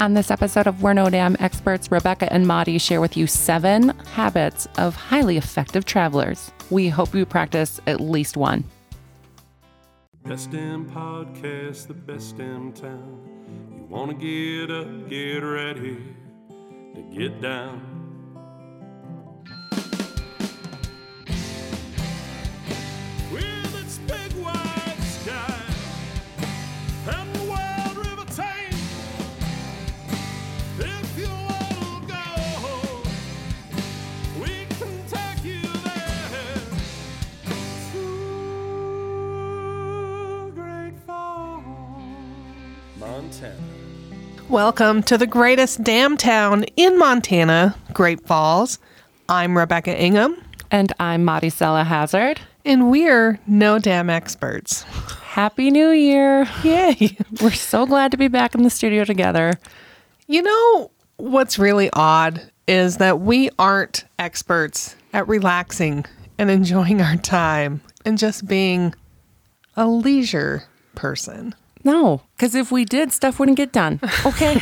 On this episode of We're No Damn Experts, Rebecca and Maudie share with you seven habits of highly effective travelers. We hope you practice at least one. Best podcast, the best town. You wanna get up, get ready to get down. Welcome to the greatest damn town in Montana, Great Falls. I'm Rebecca Ingham, And I'm Maudie Sella Hazard. and we're no damn experts. Happy New Year. Yay! We're so glad to be back in the studio together. You know what's really odd is that we aren't experts at relaxing and enjoying our time and just being a leisure person. No, because if we did, stuff wouldn't get done. Okay.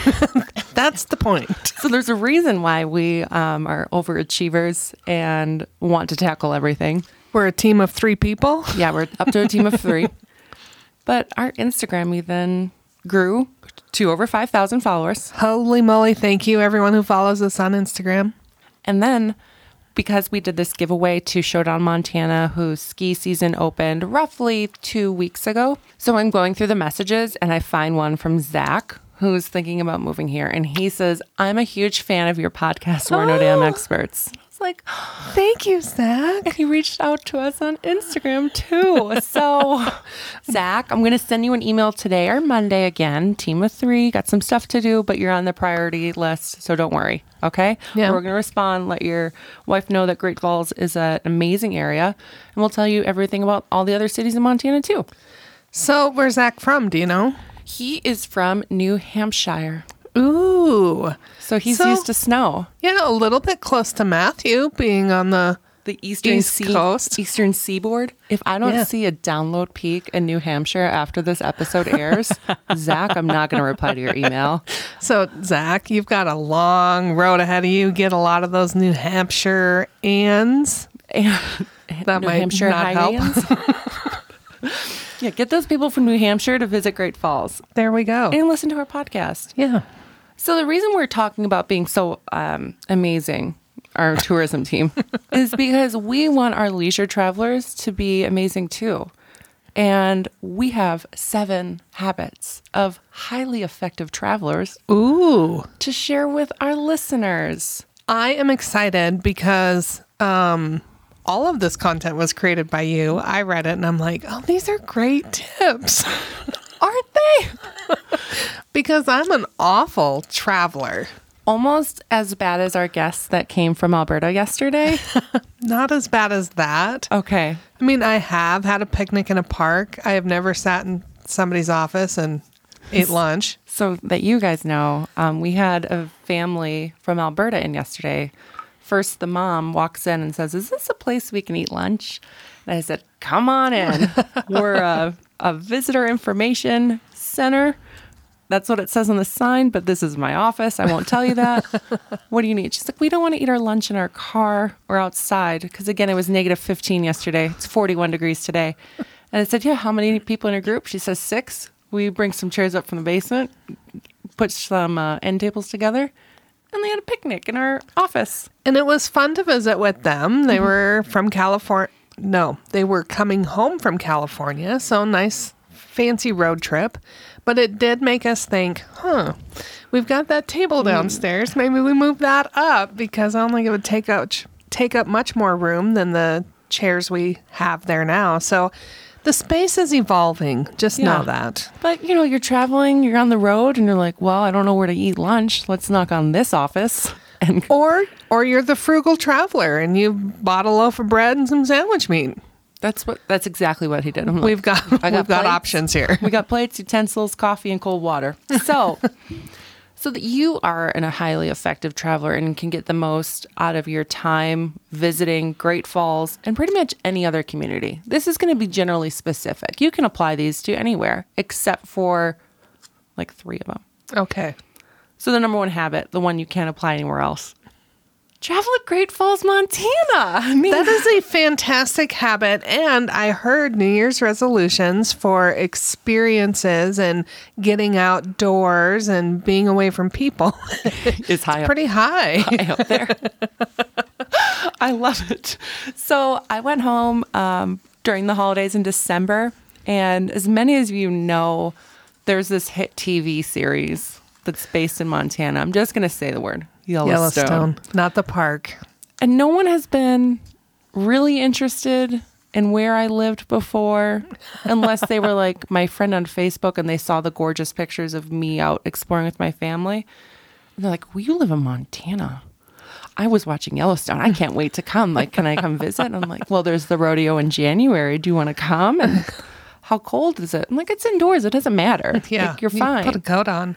That's the point. so there's a reason why we um, are overachievers and want to tackle everything. We're a team of three people. Yeah, we're up to a team of three. But our Instagram even grew to over 5,000 followers. Holy moly, thank you everyone who follows us on Instagram. And then because we did this giveaway to Showdown Montana, whose ski season opened roughly two weeks ago. So I'm going through the messages and I find one from Zach, who's thinking about moving here. And he says, I'm a huge fan of your podcast, We're No Damn oh, Experts. Like, Thank you, Zach. And he reached out to us on Instagram too. So, Zach, I'm going to send you an email today or Monday again. Team of three, got some stuff to do, but you're on the priority list. So don't worry. Okay. Yeah. We're going to respond, let your wife know that Great Falls is an amazing area, and we'll tell you everything about all the other cities in Montana too. So, where's Zach from? Do you know? He is from New Hampshire. Ooh. So he's So- used to snow. Yeah, a little bit close to Matthew being on the. the eastern East sea- Coast. eastern seaboard. If I don't Yeah. see a download peak in New Hampshire after this episode airs, Zach, I'm not going to reply to your email. So, Zach, you've got a long road ahead of you. Get a lot of those New Hampshire ands. And That New might Hampshire not help. Yeah, get those people from New Hampshire to visit Great Falls There we go. and listen to our podcast. Yeah. So the reason we're talking about being so um, amazing, our tourism team, is because we want our leisure travelers to be amazing too. And we have seven habits of highly effective travelers Ooh. to share with our listeners. I am excited because um, all of this content was created by you. I read it and I'm like, oh, these are great tips. Aren't they? Because I'm an awful traveler. Almost as bad as our guests that came from Alberta yesterday. Not as bad as that. Okay. I mean, I have had a picnic in a park. I have never sat in somebody's office and ate lunch. So that you guys know, um, we had a family from Alberta in yesterday. First, the mom walks in and says, Is this a place we can eat lunch? And I said, Come on in. We're a, a visitor information center. That's what it says on the sign, but this is my office. I won't tell you that. what do you need? She's like, We don't want to eat our lunch in our car or outside. Because again, it was negative 15 yesterday. It's 41 degrees today. And I said, Yeah, how many people in your group? She says, Six. We bring some chairs up from the basement, put some uh, end tables together, and they had a picnic in our office. And it was fun to visit with them. They were from California. No, they were coming home from California. So nice, fancy road trip. But it did make us think, huh, we've got that table hmm. downstairs. Maybe we move that up because I don't think it would take out take up much more room than the chairs we have there now. So the space is evolving. Just Yeah. know that. But you know, you're traveling, you're on the road, and you're like, well, I don't know where to eat lunch. Let's knock on this office. And Or or you're the frugal traveler and you bought a loaf of bread and some sandwich meat. That's what that's exactly what he did. Like, We've got I got we've got options here. we got plates, utensils, coffee, and cold water. So, so that you are an, a highly effective traveler and can get the most out of your time visiting Great Falls and pretty much any other community. This is going to be generally specific. You can apply these to anywhere except for like three of them. Okay. So the number one habit, the one you can't apply anywhere else. Travel at Great Falls, Montana. I mean, That is a fantastic habit. And I heard New Year's resolutions for experiences and getting outdoors and being away from people. is high up, Pretty high. high up there. I love it. So I went home um, during the holidays in December, and as many as you know, there's this hit TV series that's based in Montana. I'm just going to say the word Yellowstone. Yellowstone, not the park. And no one has been really interested in where I lived before, unless they were like my friend on Facebook and they saw the gorgeous pictures of me out exploring with my family. And they're like, Well, you live in Montana. I was watching Yellowstone. I can't wait to come. Like, can I come visit? And I'm like, Well, there's the rodeo in January. Do you want to come? And how cold is it? I'm like, It's indoors. It doesn't matter. Yeah. Like, you're you fine. Put a coat on.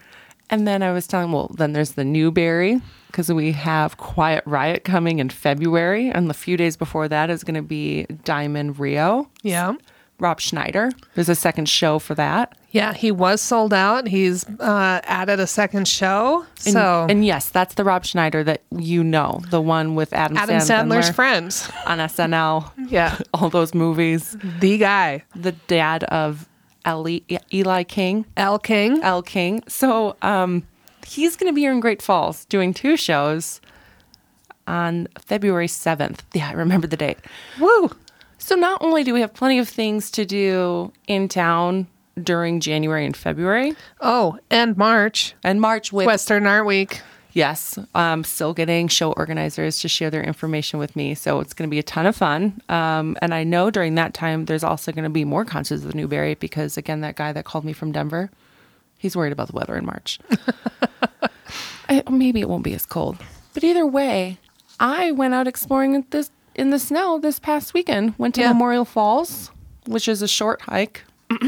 And then I was telling, well, then there's the Newberry because we have Quiet Riot coming in February, and the few days before that is going to be Diamond Rio. Yeah. Rob Schneider. There's a second show for that. Yeah, he was sold out. He's uh, added a second show. And, so and yes, that's the Rob Schneider that you know, the one with Adam, Adam Sandler's friends. on SNL, Yeah. all those movies. The guy. The dad of Eli, Eli King. Elle King. Elle King. So um, he's going to be here in Great Falls doing two shows on February 7th. Yeah, I remember the date. Woo. So not only do we have plenty of things to do in town during January and February Oh, and March. and March with Western Art Week. Yes, um, still getting show organizers to share their information with me. So it's going to be a ton of fun. Um, and I know during that time there's also going to be more concerts of the Newberry because again, that guy that called me from Denver, he's worried about the weather in March. I, maybe it won't be as cold, but either way, I went out exploring this in the snow this past weekend. Went to Yeah. Memorial Falls, which is a short hike,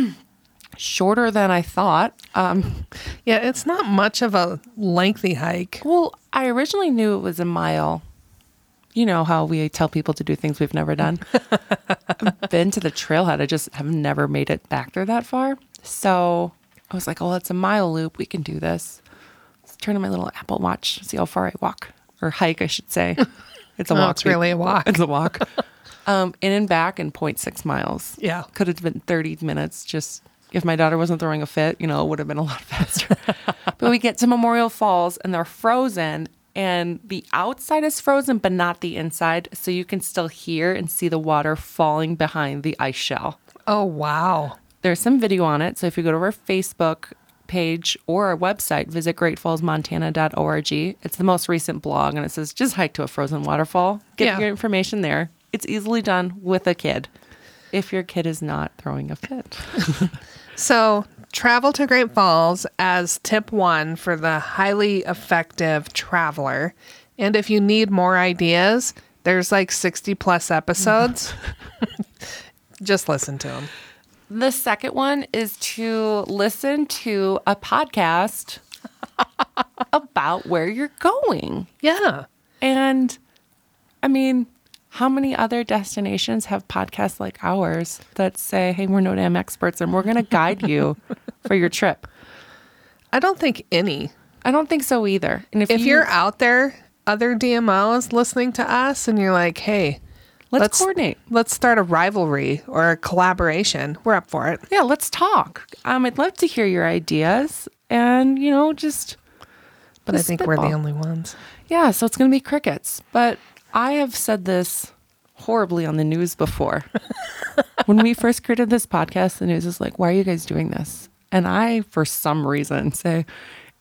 shorter than I thought. Um, Yeah, it's not much of a lengthy hike. well, I originally knew it was a mile. You know how we tell people to do things we've never done. I've been to the trailhead. I just have never made it back there that far. So I was like, oh, it's a mile loop. We can do this. Let's turn on my little Apple Watch, see how far I walk or hike, I should say. It's a Oh, walk. it's really a walk. It's a walk. um, in and back in 0.6 miles. Yeah. Could have been 30 minutes just if my daughter wasn't throwing a fit, you know, it would have been a lot faster. but we get to Memorial Falls and they're frozen and the outside is frozen but not the inside, so you can still hear and see the water falling behind the ice shell. Oh, wow. There's some video on it, so if you go to our Facebook page or our website, visit greatfallsmontana.org. It's the most recent blog and it says just hike to a frozen waterfall. Get Yeah. your information there. It's easily done with a kid. If your kid is not throwing a fit. So, travel to Great Falls as tip one for the highly effective traveler. And if you need more ideas, there's like 60 plus episodes. Just listen to them. The second one is to listen to a podcast about where you're going. Yeah. And I mean, how many other destinations have podcasts like ours that say, hey, we're no damn experts and we're going to guide you for your trip? I don't think any. I don't think so either. And if, If you, you're out there, other DMOs listening to us, and you're like, hey, let's, coordinate. Let's start a rivalry or a collaboration. We're up for it. Yeah, let's talk. Um, I'd love to hear your ideas and, you know, just But I think we're the only ones. Yeah, so it's going to be crickets. But I have said this horribly on the news before. when we first created this podcast, the news is like, why are you guys doing this? And I, for some reason, say,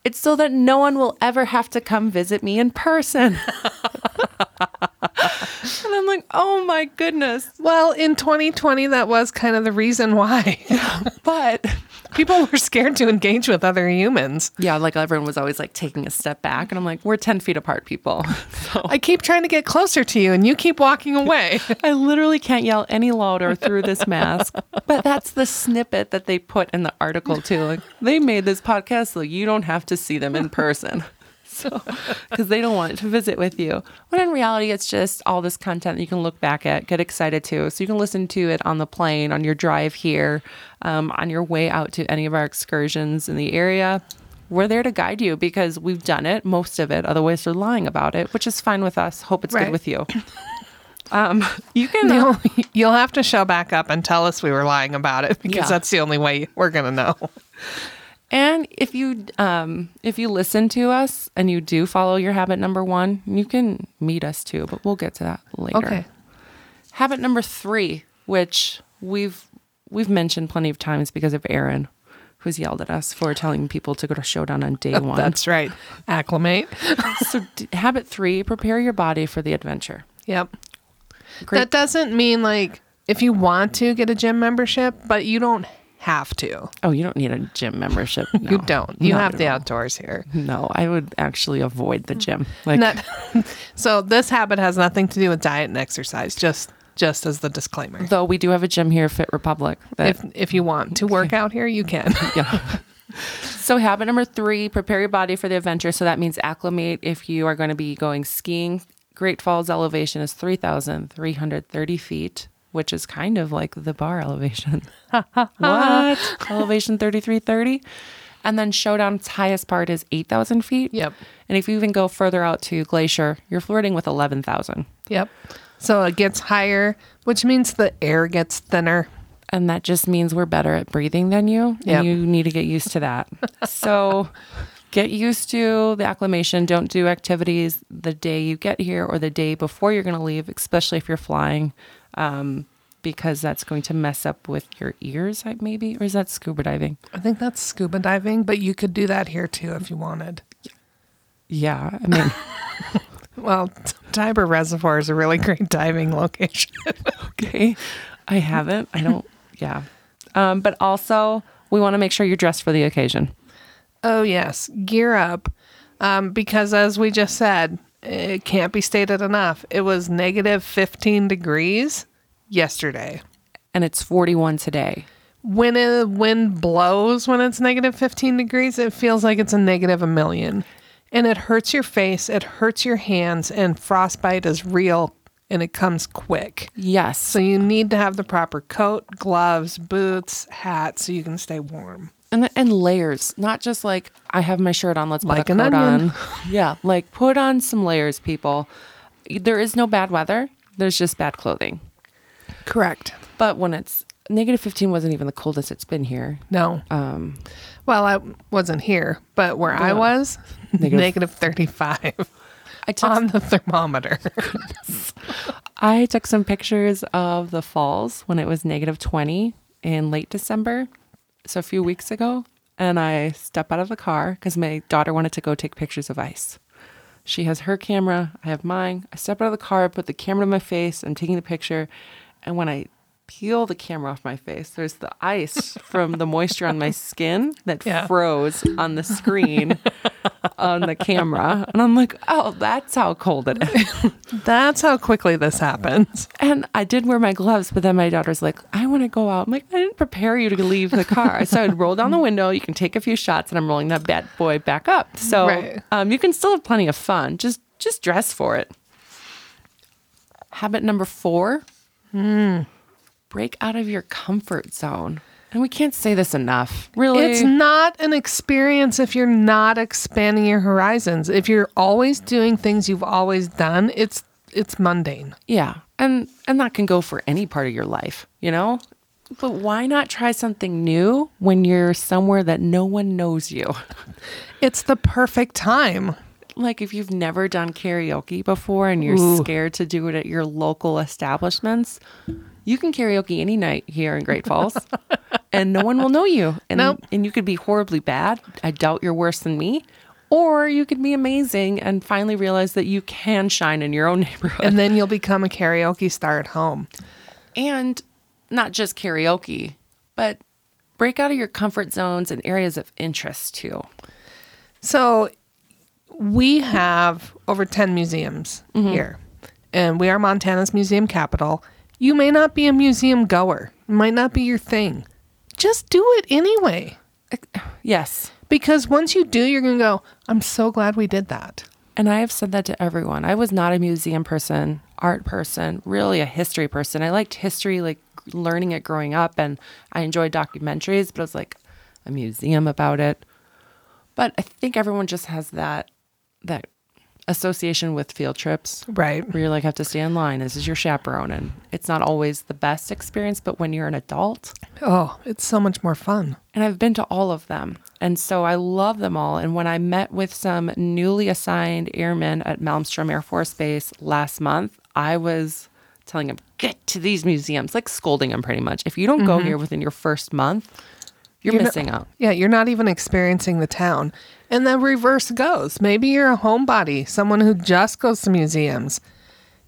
it's so that no one will ever have to come visit me in person. and I'm like, oh my goodness. Well, in 2020, that was kind of the reason why. But People were scared to engage with other humans. yeah, like everyone was always like taking a step back. And I'm like, we're 10 feet apart, people. So I keep trying to get closer to you, and you keep walking away. I literally can't yell any louder through this mask. But that's the snippet that they put in the article too. Like they made this podcast so you don't have to see them in person. So, because they don't want to visit with you. When in reality, it's just all this content that you can look back at, get excited to. So you can listen to it on the plane, on your drive here, um, on your way out to any of our excursions in the area, we're there to guide you because we've done it, most of it. Otherwise, they're lying about it, which is fine with us. Hope it's Right. good with you. Um, you can. uh, You'll, you'll have to show back up and tell us we were lying about it because Yeah. that's the only way we're going to know. And if you um if you listen to us and you do follow your habit number one, you can meet us too, but we'll get to that later. Okay. Habit number three, which we've we've mentioned plenty of times because of Aaron, who's yelled at us for telling people to go to Showdown on day one. That's right. Acclimate. so d- habit three, prepare your body for the adventure. Yep. Great. That doesn't mean like if you want to get a gym membership, but you don't have to. Oh, you don't need a gym membership. You don't. You not have the all. outdoors here. No, I would actually avoid the gym. Like Not, so this habit has nothing to do with diet and exercise. Just just as the disclaimer. though we do have a gym here, Fit Republic. That If if you want to work out here, you can. yeah. So habit number three, prepare your body for the adventure. So that means acclimate if you are going to be going skiing. Great Falls elevation is 3,330 feet, which is kind of like the bar elevation. what? elevation 3330? And then Showdown's highest part is 8,000 feet. Yep. And if you even go further out to Glacier, you're flirting with 11,000. Yep. So it gets higher, which means the air gets thinner. and that just means we're better at breathing than you Yep. and you need to get used to that so get used to the acclimation don't do activities the day you get here or the day before you're going to leave especially if you're flying um, because that's going to mess up with your ears I- maybe or is that scuba diving I think that's scuba diving, but you could do that here too if you wanted. yeah i mean Well, Tiber Reservoir is a really great diving location. okay i haven't i don't yeah um, but also we want to make sure you're dressed for the occasion oh, yes. Gear up. Um, because as we just said, it can't be stated enough. It was negative 15 degrees yesterday. and it's 41 today When the wind blows when it's negative 15 degrees, it feels like it's a negative a million. And it hurts your face, it hurts your hands, and frostbite is real and it comes quick. yes So you need to have the proper coat, gloves, boots, hat so you can stay warm. And and layers, not just like I have my shirt on. Let's Like put a coat on. Yeah, like put on some layers, people. There is no bad weather. There's just bad clothing. Correct. But when it's negative fifteen, wasn't even the coldest it's been here. No. Um, Well, I wasn't here, but where I was, Negative- negative 35 I took on the thermometer. I took some pictures of the falls when it was negative 20 in late December. So a few weeks ago. And I step out of the car because my daughter wanted to go take pictures of ice. She has her camera, I have mine. I step out of the car, put the camera to my face, I'm taking the picture. And when I peel the camera off my face, there's the ice from the moisture on my skin that Yeah. froze on the screen on the camera. And I'm like, oh, that's how cold it is. That's how quickly this happens. And I did wear my gloves, but then my daughter's like, I want to go out. I'm like, I didn't prepare you to leave the car. So I'd roll down the window. You can take a few shots, and I'm rolling that bad boy back up. So Right. um, you can still have plenty of fun. Just just dress for it. Habit number four: break out of your comfort zone. And we can't say this enough. Really, It's not an experience if you're not expanding your horizons. If you're always doing things you've always done, it's it's mundane. Yeah. And and that can go for any part of your life, you know? But why not try something new when you're somewhere that no one knows you? It's the perfect time. Like if you've never done karaoke before and you're Ooh. scared to do it at your local establishments, you can karaoke any night here in Great Falls and no one will know you. And Nope. and you could be horribly bad. I doubt you're worse than me. Or you could be amazing and finally realize that you can shine in your own neighborhood. And then you'll become a karaoke star at home. and not just karaoke, but break out of your comfort zones and areas of interest too. So we have over 10 museums mm-hmm. here, and we are Montana's museum capital. You may not be a museum goer, it might not be your thing. Just do it anyway. Yes. Because once you do, you're going to go, I'm so glad we did that. And I have said that to everyone. I was not a museum person, art person, really a history person. I liked history, like learning it growing up, and I enjoyed documentaries, but I was like, a museum about it. But I think everyone just has that that association with field trips Right. where you like have to stay in line. This is your chaperone, and it's not always the best experience. But when you're an adult, Oh, it's so much more fun. and I've been to all of them, and so I love them all. And when I met with some newly assigned airmen at Malmstrom Air Force Base last month, I was telling them get to these museums, like scolding them pretty much. If you don't go mm-hmm. here within your first month, you're, You're not- missing out. Yeah, you're not even experiencing the town. And the reverse goes. Maybe you're a homebody, someone who just goes to museums.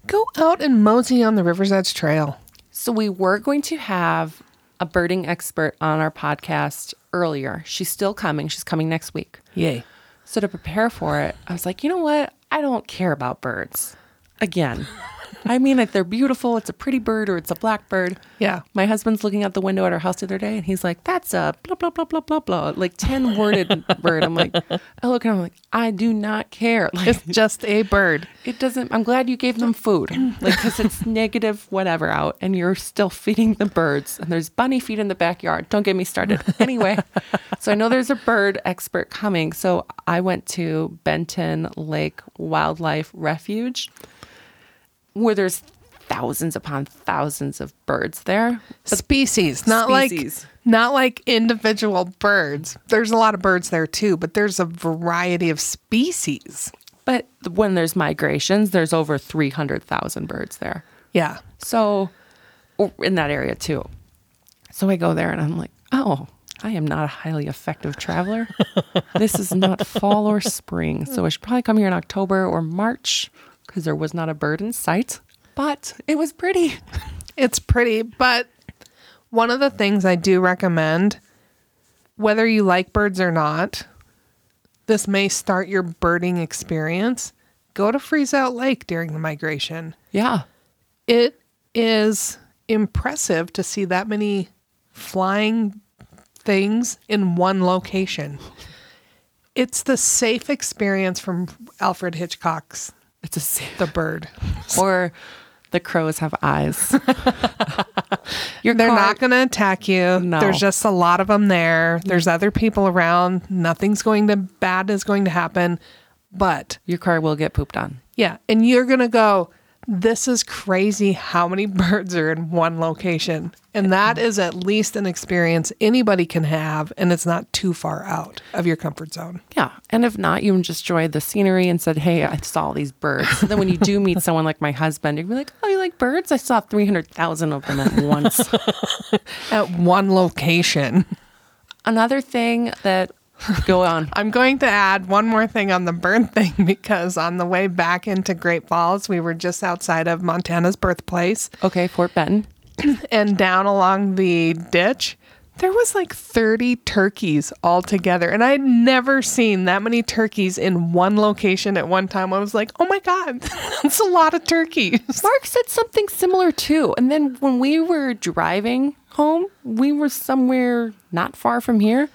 Go out and mosey on the River's Edge Trail. So we were going to have a birding expert on our podcast earlier. She's still coming. She's coming next week. Yay. So to prepare for it, I was like, you know what? I don't care about birds. Again, I mean, if they're beautiful, it's a pretty bird or it's a blackbird. Yeah. My husband's looking out the window at our house the other day and he's like, that's a blah, blah, blah, blah, blah, blah, like 10 worded bird. I'm like, I look at him I'm like, I do not care. Like, It's just a bird. it doesn't, I'm glad you gave them food. Like, because it's negative whatever out and you're still feeding the birds and there's bunny feed in the backyard. Don't get me started. Anyway, so I know there's a bird expert coming. So I went to Benton Lake Wildlife Refuge where there's thousands upon thousands of birds there. Species, not Species. like not like individual birds. There's a lot of birds there too, but there's a variety of species. But when there's migrations, there's over 300,000 birds there. Yeah. So, or in that area too. So I go there and I'm like, oh, I am not a highly effective traveler. this is not fall or spring. So I should probably come here in October or March because there was not a bird in sight. But it was pretty. It's pretty, but one of the things I do recommend, whether you like birds or not, this may start your birding experience. Go to Freeze Out Lake during the migration. Yeah. It is impressive to see that many flying things in one location. It's the safe experience from Alfred Hitchcock's It's a safe. The Bird. Or the crows have eyes. They're car- not going to attack you. No. There's just a lot of them there. There's other people around. Nothing's going to bad is going to happen. But Your car will get pooped on. yeah, and you're going to go, this is crazy how many birds are in one location. And that is at least an experience anybody can have, and it's not too far out of your comfort zone. Yeah. And if not, you just enjoyed the scenery and said, Hey, I saw all these birds. then when you do meet someone like my husband, you'd be like, Oh, you like birds? I saw 300,000 of them at once. At one location. Another thing that, go on. I'm going to add one more thing on the bird thing because on the way back into Great Falls, we were just outside of Montana's birthplace. Okay, Fort Benton. and down along the ditch there was like 30 turkeys all together and i'd never seen that many turkeys in one location at one time i was like oh my god that's a lot of turkeys Mark said something similar too. And then when we were driving home, we were somewhere not far from here.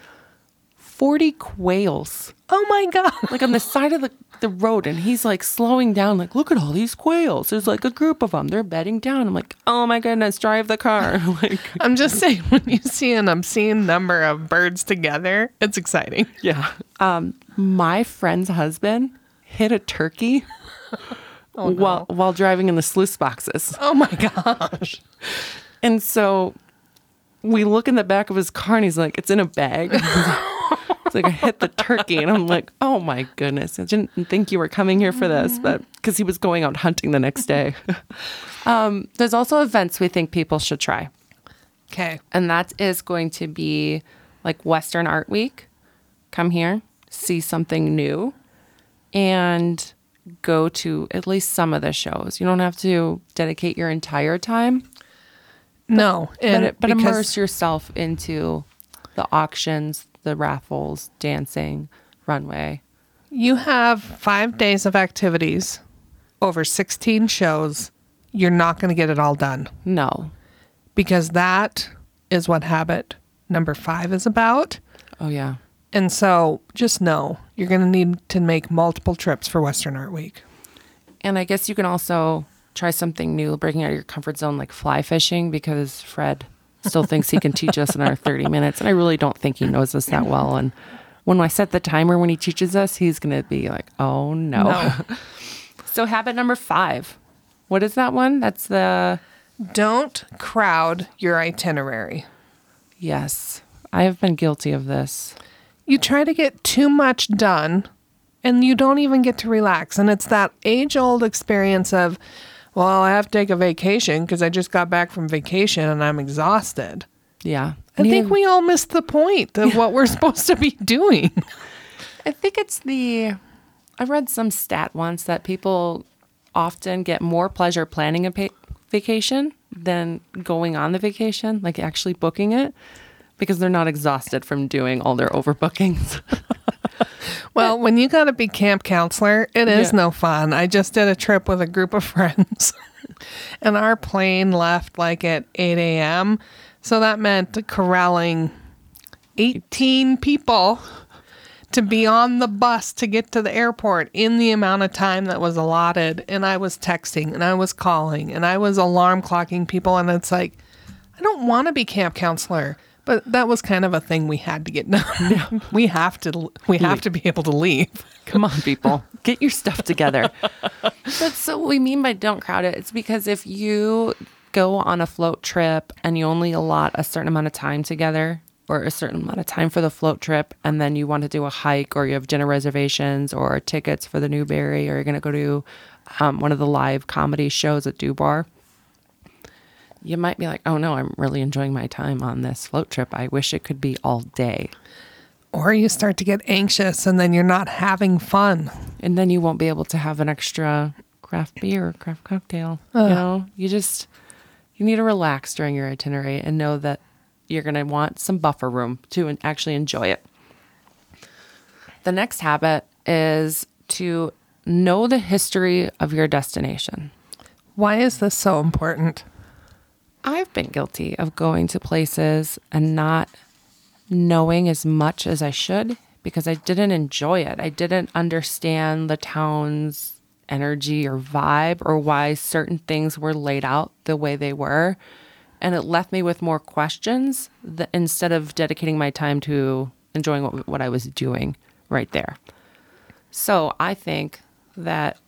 40 quails, oh my god like on the side of the, the road. And he's like slowing down, like, look at all these quails. There's like a group of them. They're bedding down. I'm like, oh my goodness, drive the car. like, i'm just saying when you see an obscene number of birds together it's exciting yeah. Um, my friend's husband hit a turkey while, while driving in the sluice boxes. oh my gosh And so we look in the back of his car and he's like, it's in a bag. it's like I hit the turkey. And I'm like, oh my goodness. I didn't think you were coming here for this, but because he was going out hunting the next day. um, there's also events we think people should try. okay And that is going to be like Western Art Week. Come here, see something new, and go to at least some of the shows. You don't have to dedicate your entire time, no but, and but because- immerse yourself into the auctions, the raffles, dancing, runway. You have five days of activities over 16 shows. You're not going to get it all done No. because that is what habit number five is about. Oh, yeah. And so just know you're going to need to make multiple trips for Western Art Week. And I guess you can also try something new, breaking out of your comfort zone, like fly fishing, because Fred still thinks he can teach us in our 30 minutes. And I really don't think he knows us that well. And when I set the timer when he teaches us, he's going to be like, oh no. No. so, habit number five. What is that one? That's the, Don't crowd your itinerary. yes, I have been guilty of this. You try to get too much done and you don't even get to relax. And it's that age old experience of, well, I have to take a vacation because I just got back from vacation and I'm exhausted. Yeah. I think we all missed the point of what we're supposed to be doing. I think it's the. I read some stat once that people often get more pleasure planning a pa- vacation than going on the vacation, like actually booking it, because they're not exhausted from doing all their overbookings. Well, when you got to be camp counselor, it is Yeah. no fun. I just did a trip with a group of friends, and our plane left like at 8 a.m. So that meant corralling 18 people to be on the bus to get to the airport in the amount of time that was allotted. And I was texting and I was calling and I was alarm clocking people. And it's like, I don't want to be camp counselor. But that was kind of a thing we had to get done. we have to we have to be able to leave. Come on, people, get your stuff together. But so what we mean by don't crowd it, it's because if you go on a float trip and you only allot a certain amount of time together or a certain amount of time for the float trip, and then you want to do a hike or you have dinner reservations or tickets for the Newberry or you're going to go to um, one of the live comedy shows at Dubar, you might be like, oh no, I'm really enjoying my time on this float trip. I wish it could be all day. Or you start to get anxious and then you're not having fun. and then you won't be able to have an extra craft beer or craft cocktail. You know, you just you need to relax during your itinerary and know that you're going to want some buffer room to actually enjoy it. The next habit is to know the history of your destination. Why is this so important? I've been guilty of going to places and not knowing as much as I should because I didn't enjoy it. I didn't understand the town's energy or vibe or why certain things were laid out the way they were. And it left me with more questions that instead of dedicating my time to enjoying what, what I was doing right there. So I think that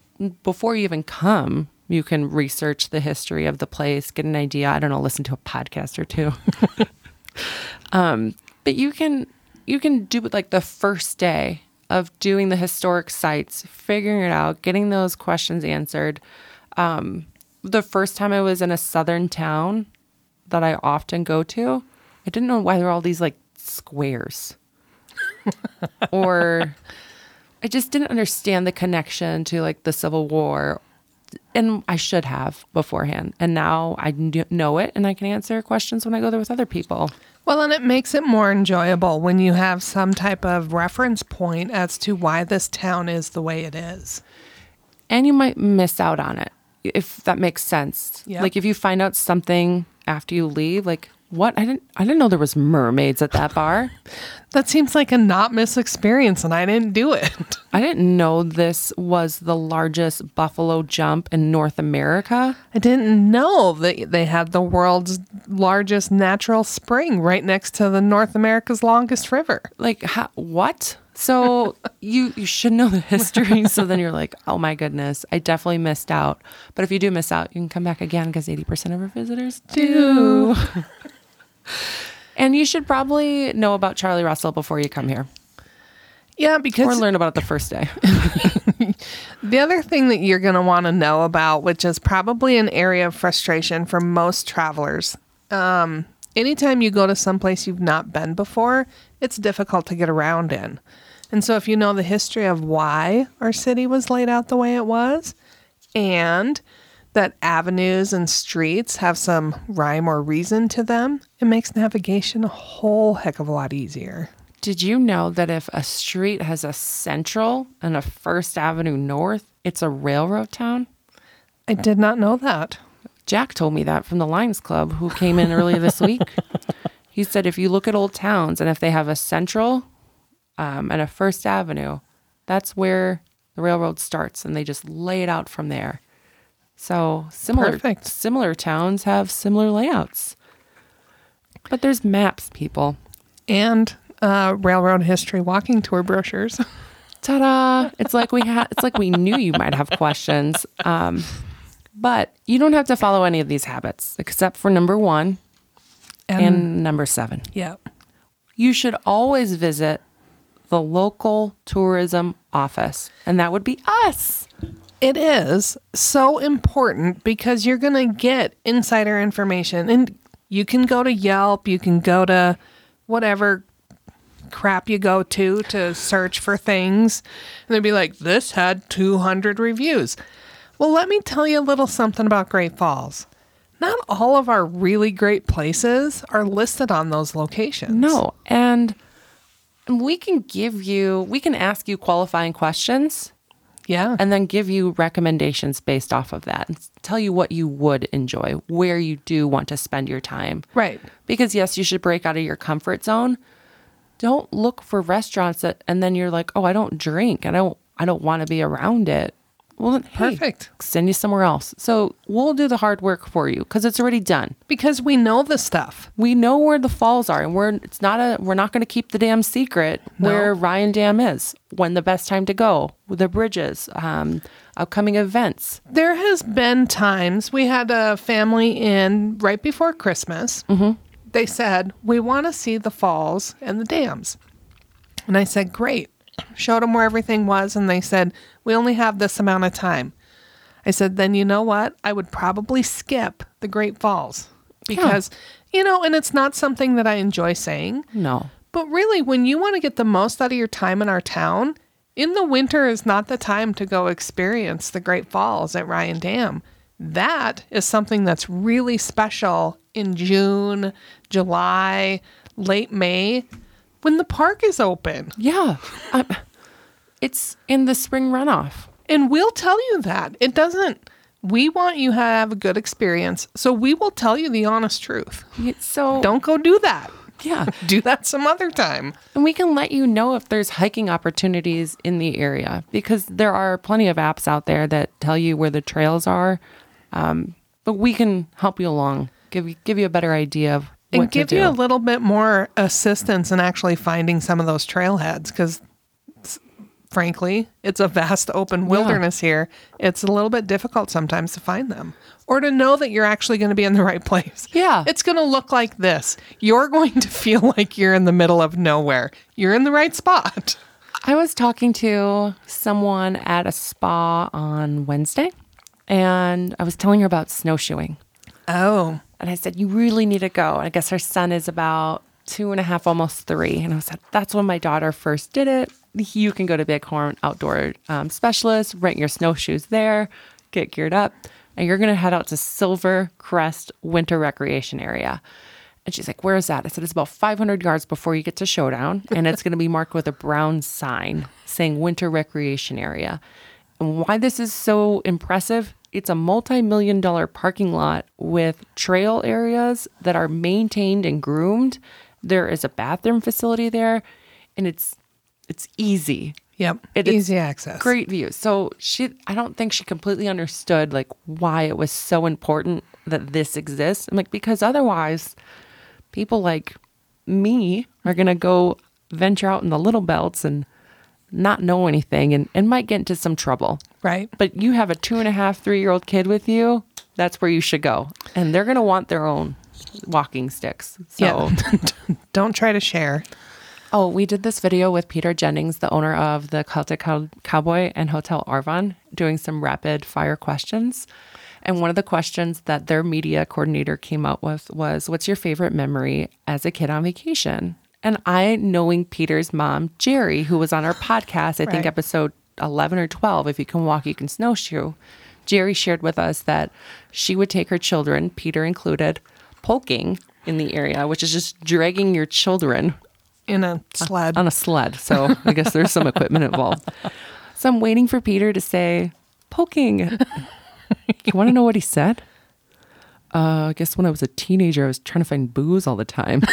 before you even come, you can research the history of the place, get an idea. I don't know, listen to a podcast or two. um, but you can you can do it like the first day of doing the historic sites, figuring it out, getting those questions answered. Um, the first time I was in a southern town that I often go to, I didn't know why there were all these like squares. or I just didn't understand the connection to like the Civil War. And I should have beforehand. And now I know it and I can answer questions when I go there with other people. Well, and it makes it more enjoyable when you have some type of reference point as to why this town is the way it is. And you might miss out on it if that makes sense. Yeah. Like if you find out something after you leave, like what I didn't I didn't know there was mermaids at that bar. That seems like a not miss experience, and I didn't do it. I didn't know this was the largest buffalo jump in North America. I didn't know that they had the world's largest natural spring right next to the North America's longest river. Like how, what? So you you should know the history. So then you're like, oh my goodness, I definitely missed out. But if you do miss out, you can come back again because eighty percent of our visitors do. and you should probably know about Charlie Russell before you come here, Yeah, because or learn about it the first day. The other thing that you're going to want to know about, which is probably an area of frustration for most travelers, um, anytime you go to someplace you've not been before, it's difficult to get around in. And so, if you know the history of why our city was laid out the way it was, and that avenues and streets have some rhyme or reason to them, it makes navigation a whole heck of a lot easier. Did you know that if a street has a Central and a First Avenue North, it's a railroad town? I did not know that. Jack told me that from the Lions Club, who came in earlier this week. He said if you look at old towns and if they have a Central um, and a First Avenue, that's where the railroad starts, and they just lay it out from there. So similar Perfect. similar towns have similar layouts, but there's maps, people. And uh, railroad history walking tour brochures. Ta-da! It's like we had. It's like we knew you might have questions, um, but you don't have to follow any of these habits except for number one and number seven. yeah. You should always visit the local tourism office, and that would be us. It is so important because you're going to get insider information. And you can go to Yelp, you can go to whatever crap you go to to search for things. And they'd be like, this had 200 reviews. Well, let me tell you a little something about Great Falls. Not all of our really great places are listed on those locations. No, and we can give you, we can ask you qualifying questions Yeah. and then give you recommendations based off of that and tell you what you would enjoy, where you do want to spend your time. right. Because yes, you should break out of your comfort zone. Don't look for restaurants that and then you're like, "Oh, I don't drink. I don't I don't want to be around it." Well, hey, Perfect. send you somewhere else. So, we'll do the hard work for you cuz it's already done. Because we know the stuff. We know where the falls are and we're it's not a we're not going to keep the damn secret where Ryan Dam is, when the best time to go, the bridges, um upcoming events. There has been times we had a family in right before Christmas. Mm-hmm. They said we want to see the falls and the dams, and I said great. Showed them where everything was, and they said we only have this amount of time. I said then you know what? I would probably skip the Great Falls because you know, and it's not something that I enjoy saying. No. But really, when you want to get the most out of your time in our town, in the winter is not the time to go experience the Great Falls at Ryan Dam. That is something that's really special in June, July, late May, when the park is open. Yeah. Um, it's in the spring runoff. And we'll tell you that. It doesn't, we want you to have a good experience. So we will tell you the honest truth. So Don't go do that. yeah. Do that some other time. And we can let you know if there's hiking opportunities in the area because there are plenty of apps out there that tell you where the trails are. Um, but we can help you along, give you give you a better idea of and give you a little bit more assistance in actually finding some of those trailheads because frankly it's a vast open wilderness here. It's a little bit difficult sometimes to find them. Or to know that you're actually going to be in the right place. Yeah. it's going to look like this. You're going to feel like you're in the middle of nowhere. You're in the right spot. I was talking to someone at a spa on Wednesday, and I was telling her about snowshoeing. Oh And I said, You really need to go. And I guess her son is about two and a half, almost three. And I said, That's when my daughter first did it. You can go to Bighorn Outdoor um, Specialist, rent your snowshoes there, get geared up, and you're going to head out to Silver Crest Winter Recreation Area. And she's like, Where is that? I said, It's about 500 yards before you get to Showdown. And it's going to be marked with a brown sign saying Winter Recreation Area. And why this is so impressive, it's a multi million dollar parking lot with trail areas that are maintained and groomed. There is a bathroom facility there, and it's it's easy. yep It easy access Great view. So she I don't think she completely understood like why it was so important that this exists. I'm like, because otherwise people like me are gonna go venture out in the little belts and not know anything and, and might get into some trouble. Right But you have a two and a half, three year old kid with you, that's where you should go. And they're gonna want their own walking sticks. So yeah don't try to share Oh, we did this video with Peter Jennings, the owner of the Celtic Cow- Cowboy and Hotel Arvon, doing some rapid fire questions. And one of the questions that their media coordinator came up with was, What's your favorite memory as a kid on vacation? And I, knowing Peter's mom, Jerry, who was on our podcast, I think episode 11 or 12, If You Can Walk, You Can Snowshoe, Jerry shared with us that she would take her children, Peter included, pulking in the area, which is just dragging your children in a sled on a sled. So I guess there's some equipment involved. So I'm waiting for Peter to say, pulking. you want to know what he said? Uh, I guess when I was a teenager, I was trying to find booze all the time.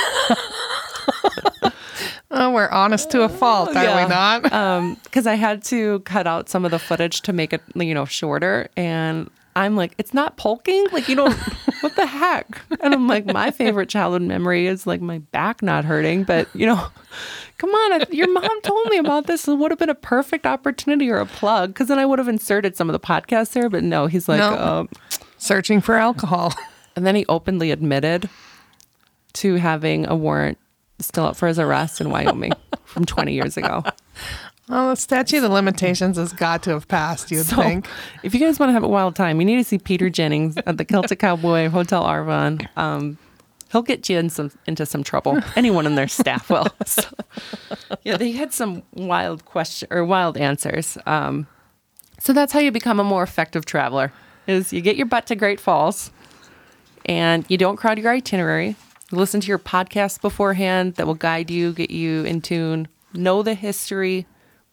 oh we're honest to a fault are Yeah. we not Um, because I had to cut out some of the footage to make it, you know, shorter. And I'm like, it's not pulking. Like you don't, what the heck? And I'm like, my favorite childhood memory is like my back not hurting. But, you know, come on, your mom told me about this. It would have been a perfect opportunity or a plug because then I would have inserted some of the podcast there. But no, he's like, No. um, Searching for alcohol. and then he openly admitted to having a warrant still up for his arrest in Wyoming from 20 years ago. Well, the statute of limitations has got to have passed, you'd So, think. if you guys want to have a wild time, you need to see Peter Jennings at the Celtic Cowboy Hotel Arvon. Um, he'll get you in some into some trouble. Anyone in their staff will. So, yeah, they had some wild question or wild answers. Um, so that's how you become a more effective traveler: is you get your butt to Great Falls, and you don't crowd your itinerary. Listen to your podcast beforehand that will guide you, get you in tune, know the history,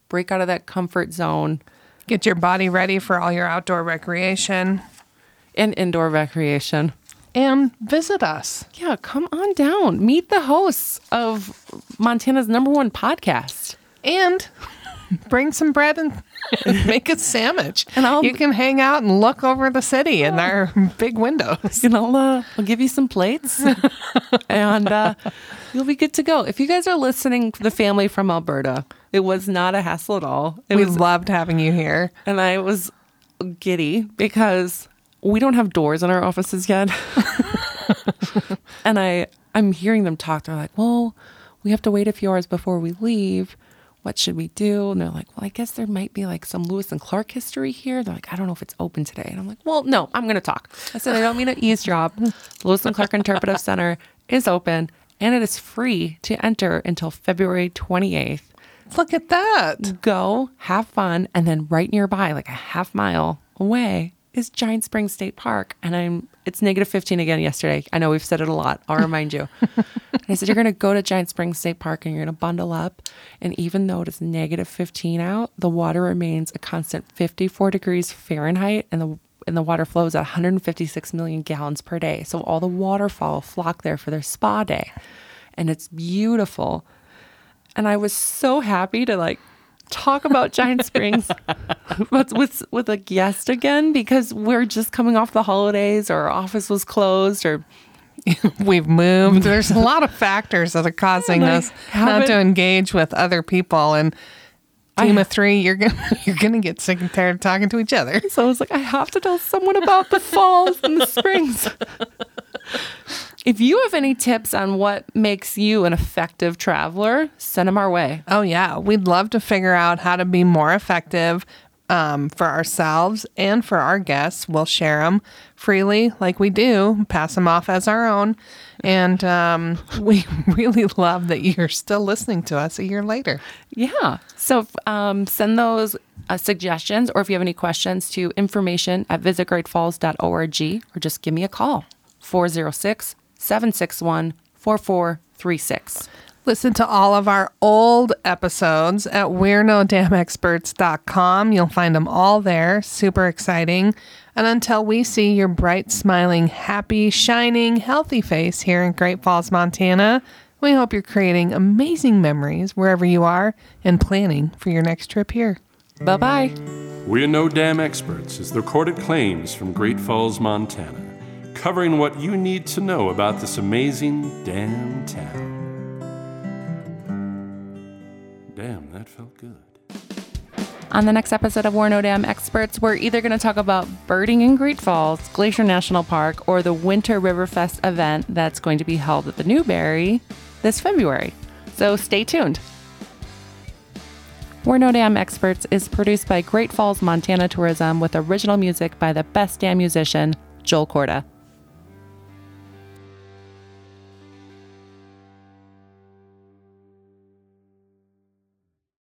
break out of that comfort zone. Get your body ready for all your outdoor recreation and indoor recreation. and visit us. Yeah, come on down. Meet the hosts of Montana's number one podcast. And bring some bread and make a sandwich. And I'll- you can hang out and look over the city in our big windows. And I'll, uh, I'll give you some plates and uh, you'll be good to go. If you guys are listening the family from Alberta, it was not a hassle at all. It We was, loved having you here. and I was giddy because we don't have doors in our offices yet. and I, I'm hearing them talk. They're like, well, we have to wait a few hours before we leave. What should we do? And they're like, well, I guess there might be like some Lewis and Clark history here. They're like, I don't know if it's open today. And I'm like, well, no, I'm going to talk. I said, I don't mean to eavesdrop. Lewis and Clark Interpretive Center is open and it is free to enter until February 28th Look at that. go have fun and then right nearby like a half mile away is giant springs state park and i'm it's negative 15 again yesterday. I know we've said it a lot. I'll remind you. I said you're going to go to giant springs state park and you're going to bundle up. And even though it is negative 15 out the water remains a constant 54 degrees fahrenheit and the and the water flows at 156 million gallons per day. So all the waterfowl flock there for their spa day. And it's beautiful. And I was so happy to like talk about Giant Springs with, with with a guest again because we're just coming off the holidays or our office was closed or We've moved. There's a lot of factors that are causing us not to engage with other people. And team of three, you're gonna you're gonna get sick and tired of talking to each other. so I was like I have to tell someone about the falls and the springs. If you have any tips on what makes you an effective traveler, send them our way. Oh yeah, we'd love to figure out how to be more effective um, for ourselves and for our guests. We'll share them freely, like we do, pass them off as our own, and um, we really love that you're still listening to us a year later. Yeah. So um, send those uh, suggestions or if you have any questions to information at visitgreatfalls.org or just give me a call 406 761 4436. Listen to all of our old episodes at we're no damn experts.com. You'll find them all there. Super exciting. And until we see your bright, smiling, happy, shining, healthy face here in Great Falls, Montana, we hope you're creating amazing memories wherever you are and planning for your next trip here. Bye bye. We're No Dam Experts is the recorded claims from Great Falls, Montana, covering what you need to know about this amazing damn town. Damn, that felt good. On the next episode of We're No Dam Experts, we're either going to talk about birding in Great Falls, Glacier National Park, or the Winter Riverfest event that's going to be held at the Newberry this February. So stay tuned. We're No Dam Experts is produced by Great Falls, Montana Tourism with original music by the best dam musician, Joel Corda.